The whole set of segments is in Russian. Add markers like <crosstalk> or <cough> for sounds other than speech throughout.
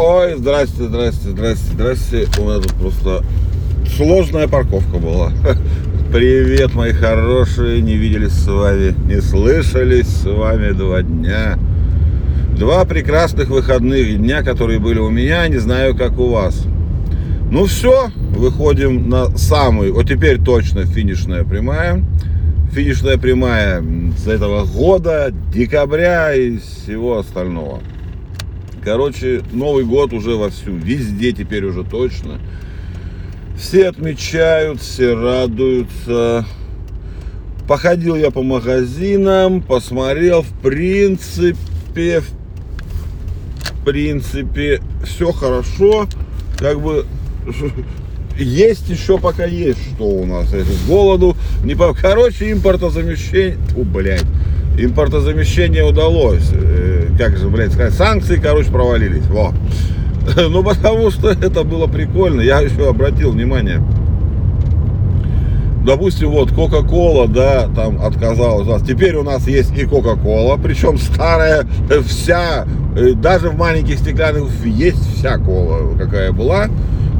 Ой, здрасте, здрасте, здрасте, здрасте. У меня тут просто сложная парковка была. <laughs> Привет, мои хорошие, не виделись с вами, не слышались с вами два дня. Два прекрасных выходных дня, которые были у меня, не знаю, как у вас. Ну все, выходим на самую, вот теперь точно финишная прямая. Финишная прямая с этого года, декабря и всего остального. Короче, Новый год уже вовсю, везде теперь уже точно. Все отмечают, все радуются. Походил я по магазинам, посмотрел, в принципе, в принципе, все хорошо. Как бы <laughs> есть еще пока есть что у нас. Это голоду. Не по... Короче, импортозамещение. О, блядь. Импортозамещение удалось. Как же, блядь, сказать. Санкции, короче, провалились. Во. <laughs> Ну, потому что это было прикольно. Я еще обратил внимание. Допустим, вот Кока-Кола, да, там отказалась. Теперь у нас есть и Кока-Кола, причем старая, вся, э, даже в маленьких стеклянных есть вся кола, какая была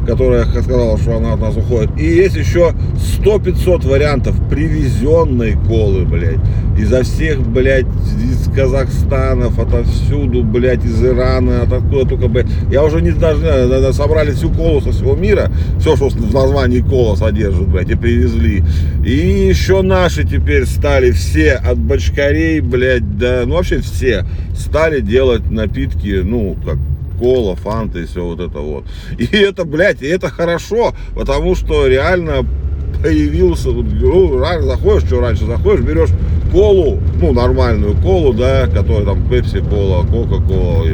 которая сказала, что она от нас уходит. И есть еще 100-500 вариантов привезенной колы, блядь. Изо всех, блядь, из Казахстанов, отовсюду, блядь, из Ирана, от откуда только, блядь. Я уже не даже, собрали всю колу со всего мира, все, что в названии кола содержит, блядь, и привезли. И еще наши теперь стали все, от бочкарей, блядь, да, ну вообще все, стали делать напитки, ну, как кола, фанта и все вот это вот. И это, блядь, и это хорошо, потому что реально появился, ну, заходишь, что раньше, заходишь, берешь колу, ну, нормальную колу, да, которая там пепси кола, кока кола,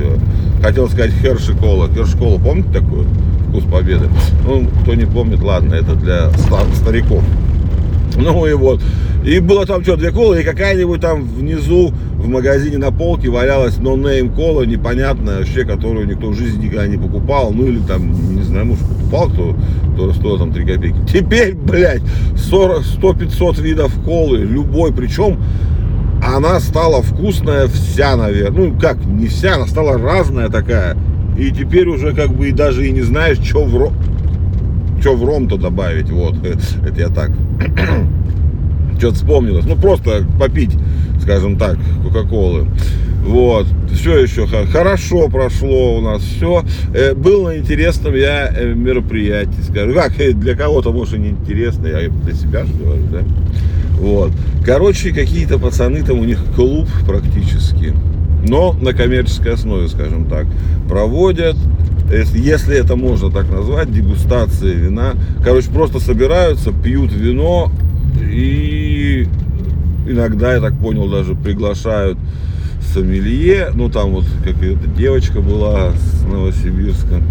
хотел сказать херши кола, херши кола, помните такую? Вкус победы. Ну, кто не помнит, ладно, это для стариков. <laughs> Ну и вот. И было там что, две колы, и какая-нибудь там внизу в магазине на полке валялась нонейм кола, непонятная вообще, которую никто в жизни никогда не покупал. Ну или там, не знаю, может покупал кто, кто стоил там 3 копейки. <laughs> Теперь, блядь, 100-500 видов колы, любой, причем она стала вкусная вся, наверное. Ну, как, не вся, она стала разная такая. И теперь уже как бы и даже и не знаешь, что в ром, что в ром-то добавить. Вот, <laughs> это я так <clears throat> что-то вспомнилось. Ну, просто попить, скажем так, Кока-Колы. Вот, все еще хорошо прошло у нас все. Э, был на интересном я э, мероприятии, скажу. Как, э, для кого-то, может, и неинтересно, я для себя же говорю, да. Вот. Короче, какие-то пацаны, там у них клуб практически, но на коммерческой основе, скажем так, проводят если это можно так назвать, дегустации вина. Короче, просто собираются, пьют вино, и иногда, я так понял, даже приглашают сомелье. Ну, там вот какая-то девочка была с Новосибирска.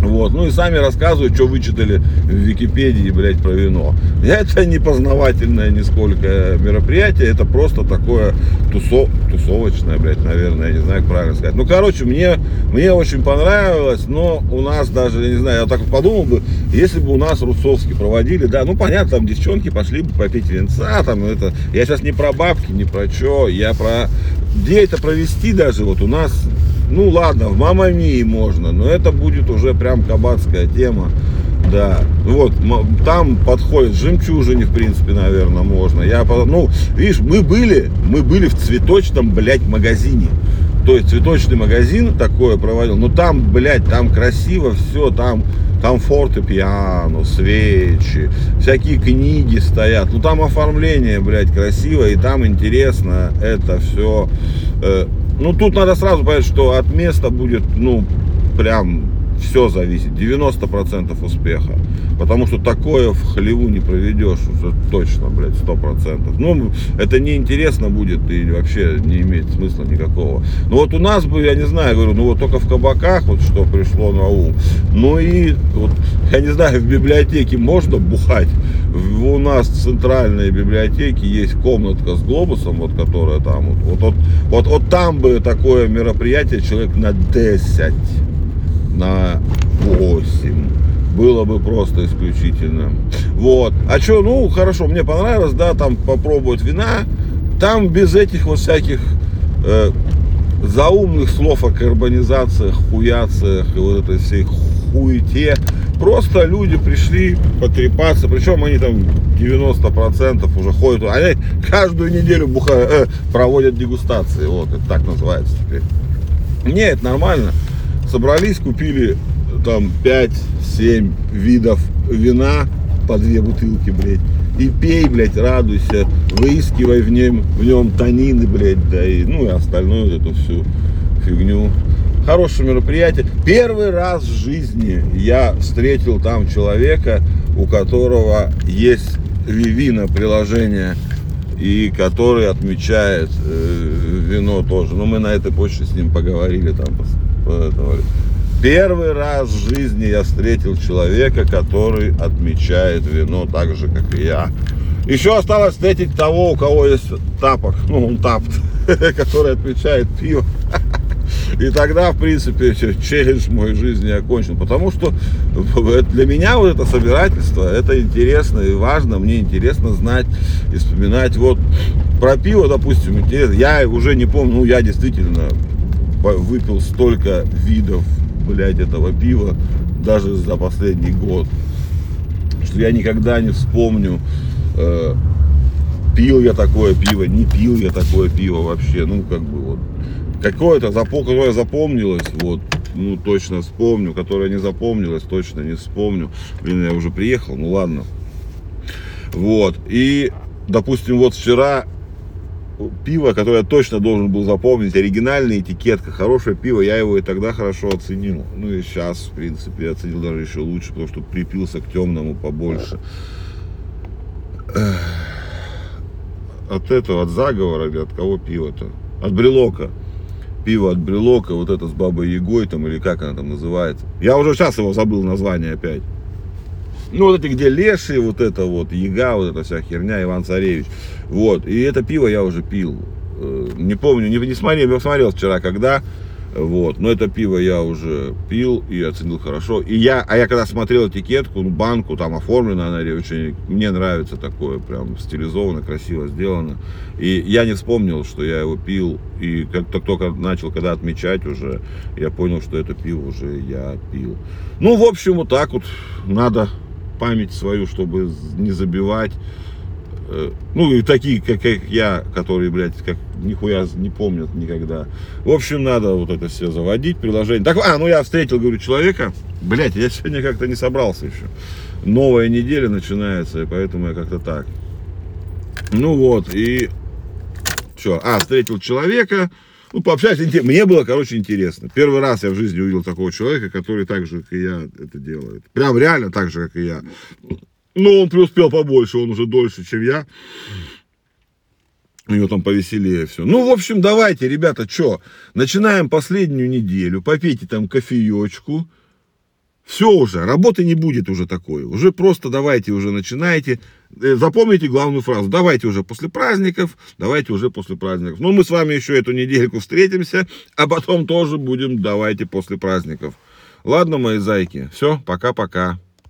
Вот. Ну и сами рассказывают, что вычитали в Википедии, блядь, про вино. <laughs> Это не познавательное нисколько мероприятие, это просто такое тусо, тусовочное, блядь, наверное, я не знаю, как правильно сказать. Ну, короче, мне, мне очень понравилось, но у нас даже, я не знаю, я так подумал бы, если бы у нас Русовский проводили, да, ну, понятно, там девчонки пошли бы попить венца, там, это, я сейчас не про бабки, не про что, я про, где это провести даже, вот у нас ну ладно, в Мамамии можно, но это будет уже прям кабацкая тема. Да, вот, там подходит жемчужине, в принципе, наверное, можно. Я, ну, видишь, мы были, мы были в цветочном, блядь, магазине. То есть цветочный магазин такое проводил, но там, блядь, там красиво все, там, там фортепиано, свечи, всякие книги стоят. Ну там оформление, блядь, красиво, и там интересно это все. Э, ну, тут надо сразу понять, что от места будет, ну, прям все зависит. 90% успеха. Потому что такое в хлеву не проведешь уже точно, блядь, 100%. Ну, это неинтересно будет и вообще не имеет смысла никакого. Ну, вот у нас бы, я не знаю, говорю, ну, вот только в кабаках, вот что пришло на ум. Ну, и, вот, я не знаю, в библиотеке можно бухать. У нас в центральной библиотеке есть комнатка с глобусом, вот, которая там, вот, вот, вот, вот, вот там бы такое мероприятие человек на 10 на 8 было бы просто исключительно. Вот. А что, ну, хорошо, мне понравилось, да, там попробовать вина. Там без этих вот всяких э, заумных слов о карбонизациях, хуяциях и вот этой всей хуете. Просто люди пришли потрепаться, причем они там 90% уже ходят, они каждую неделю буха, э, проводят дегустации, вот это так называется теперь. Нет, нормально. Собрались, купили там 5-7 видов вина, по две бутылки, блядь. И пей, блядь, радуйся, выискивай в нем, в нем танины, блядь, да и, ну и остальную эту всю фигню. Хорошее мероприятие. Первый раз в жизни я встретил там человека, у которого есть Вивина приложение и который отмечает э, вино тоже. Но мы на этой почте с ним поговорили там. Первый раз в жизни я встретил человека, который отмечает вино так же, как и я. Еще осталось встретить того, у кого есть тапок, ну, он тапт, <laughs> который отмечает пиво. <laughs> И тогда, в принципе, челлендж моей жизни окончен. Потому что для меня вот это собирательство, это интересно и важно. Мне интересно знать и вспоминать. Вот про пиво, допустим, интересно. Я уже не помню, ну, я действительно выпил столько видов блядь, этого пива даже за последний год. Что я никогда не вспомню, э, пил я такое пиво, не пил я такое пиво вообще. Ну, как бы вот. Какое-то, которое запомнилось, вот, ну, точно вспомню. Которое не запомнилось, точно не вспомню. Блин, я уже приехал, ну ладно. Вот. И, допустим, вот вчера пиво, которое я точно должен был запомнить, оригинальная этикетка, хорошее пиво, я его и тогда хорошо оценил. Ну и сейчас, в принципе, оценил даже еще лучше, потому что припился к темному побольше. От этого, от заговора или от кого пиво-то? От брелока. Пиво от брелока, вот это с бабой Егой там, или как она там называется. Я уже сейчас его забыл название опять. Ну, вот эти, где леши, вот это вот, яга, вот эта вся херня, Иван Царевич. Вот, и это пиво я уже пил. Э, не помню, не, не смотрел, не смотрел вчера, когда. Вот, но это пиво я уже пил и оценил хорошо. И я, а я когда смотрел этикетку, ну, банку, там оформлена она очень, мне нравится такое, прям стилизованно, красиво сделано. И я не вспомнил, что я его пил. И как только начал, когда отмечать уже, я понял, что это пиво уже я пил. Ну, в общем, вот так вот надо память свою, чтобы не забивать. Э, ну, и такие, как, я, которые, блядь, как нихуя не помнят никогда. В общем, надо вот это все заводить, приложение. Так, а, ну я встретил, говорю, человека. Блядь, я сегодня как-то не собрался еще. Новая неделя начинается, и поэтому я как-то так. Ну вот, и... Что? А, встретил человека, ну, пообщаться, мне было, короче, интересно. Первый раз я в жизни увидел такого человека, который так же, как и я, это делает. Прям реально так же, как и я. Но он преуспел побольше, он уже дольше, чем я. У него там повеселее все. Ну, в общем, давайте, ребята, что, начинаем последнюю неделю, попейте там кофеечку, все уже, работы не будет уже такой. Уже просто давайте уже начинайте. Э, запомните главную фразу. Давайте уже после праздников, давайте уже после праздников. Ну, мы с вами еще эту недельку встретимся, а потом тоже будем давайте после праздников. Ладно, мои зайки. Все, пока-пока.